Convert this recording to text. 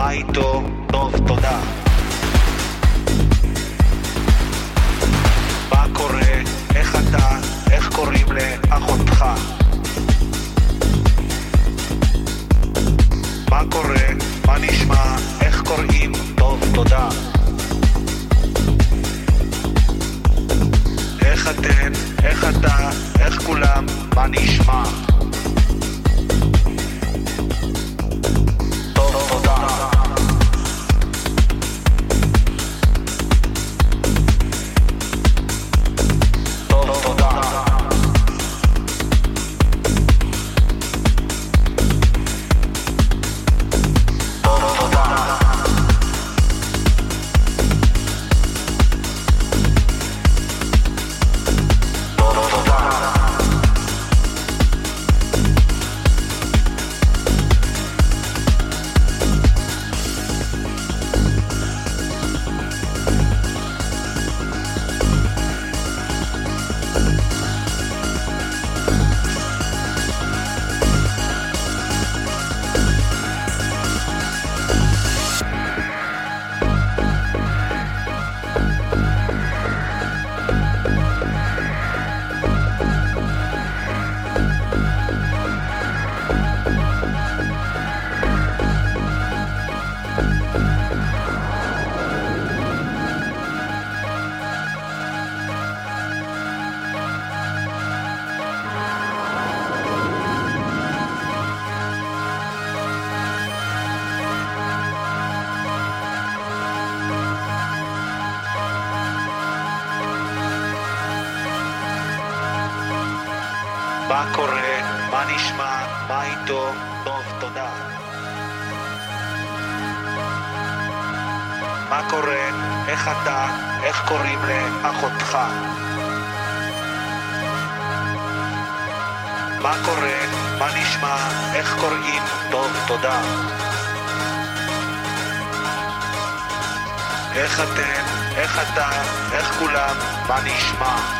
מה טוב, תודה. מה קורה? איך אתה? איך קוראים לאחותך? מה קורה? מה נשמע? איך קוראים? טוב, תודה. איך אתן? איך אתה? איך כולם? מה נשמע? איך אתם, איך אתה, איך כולם, מה נשמע?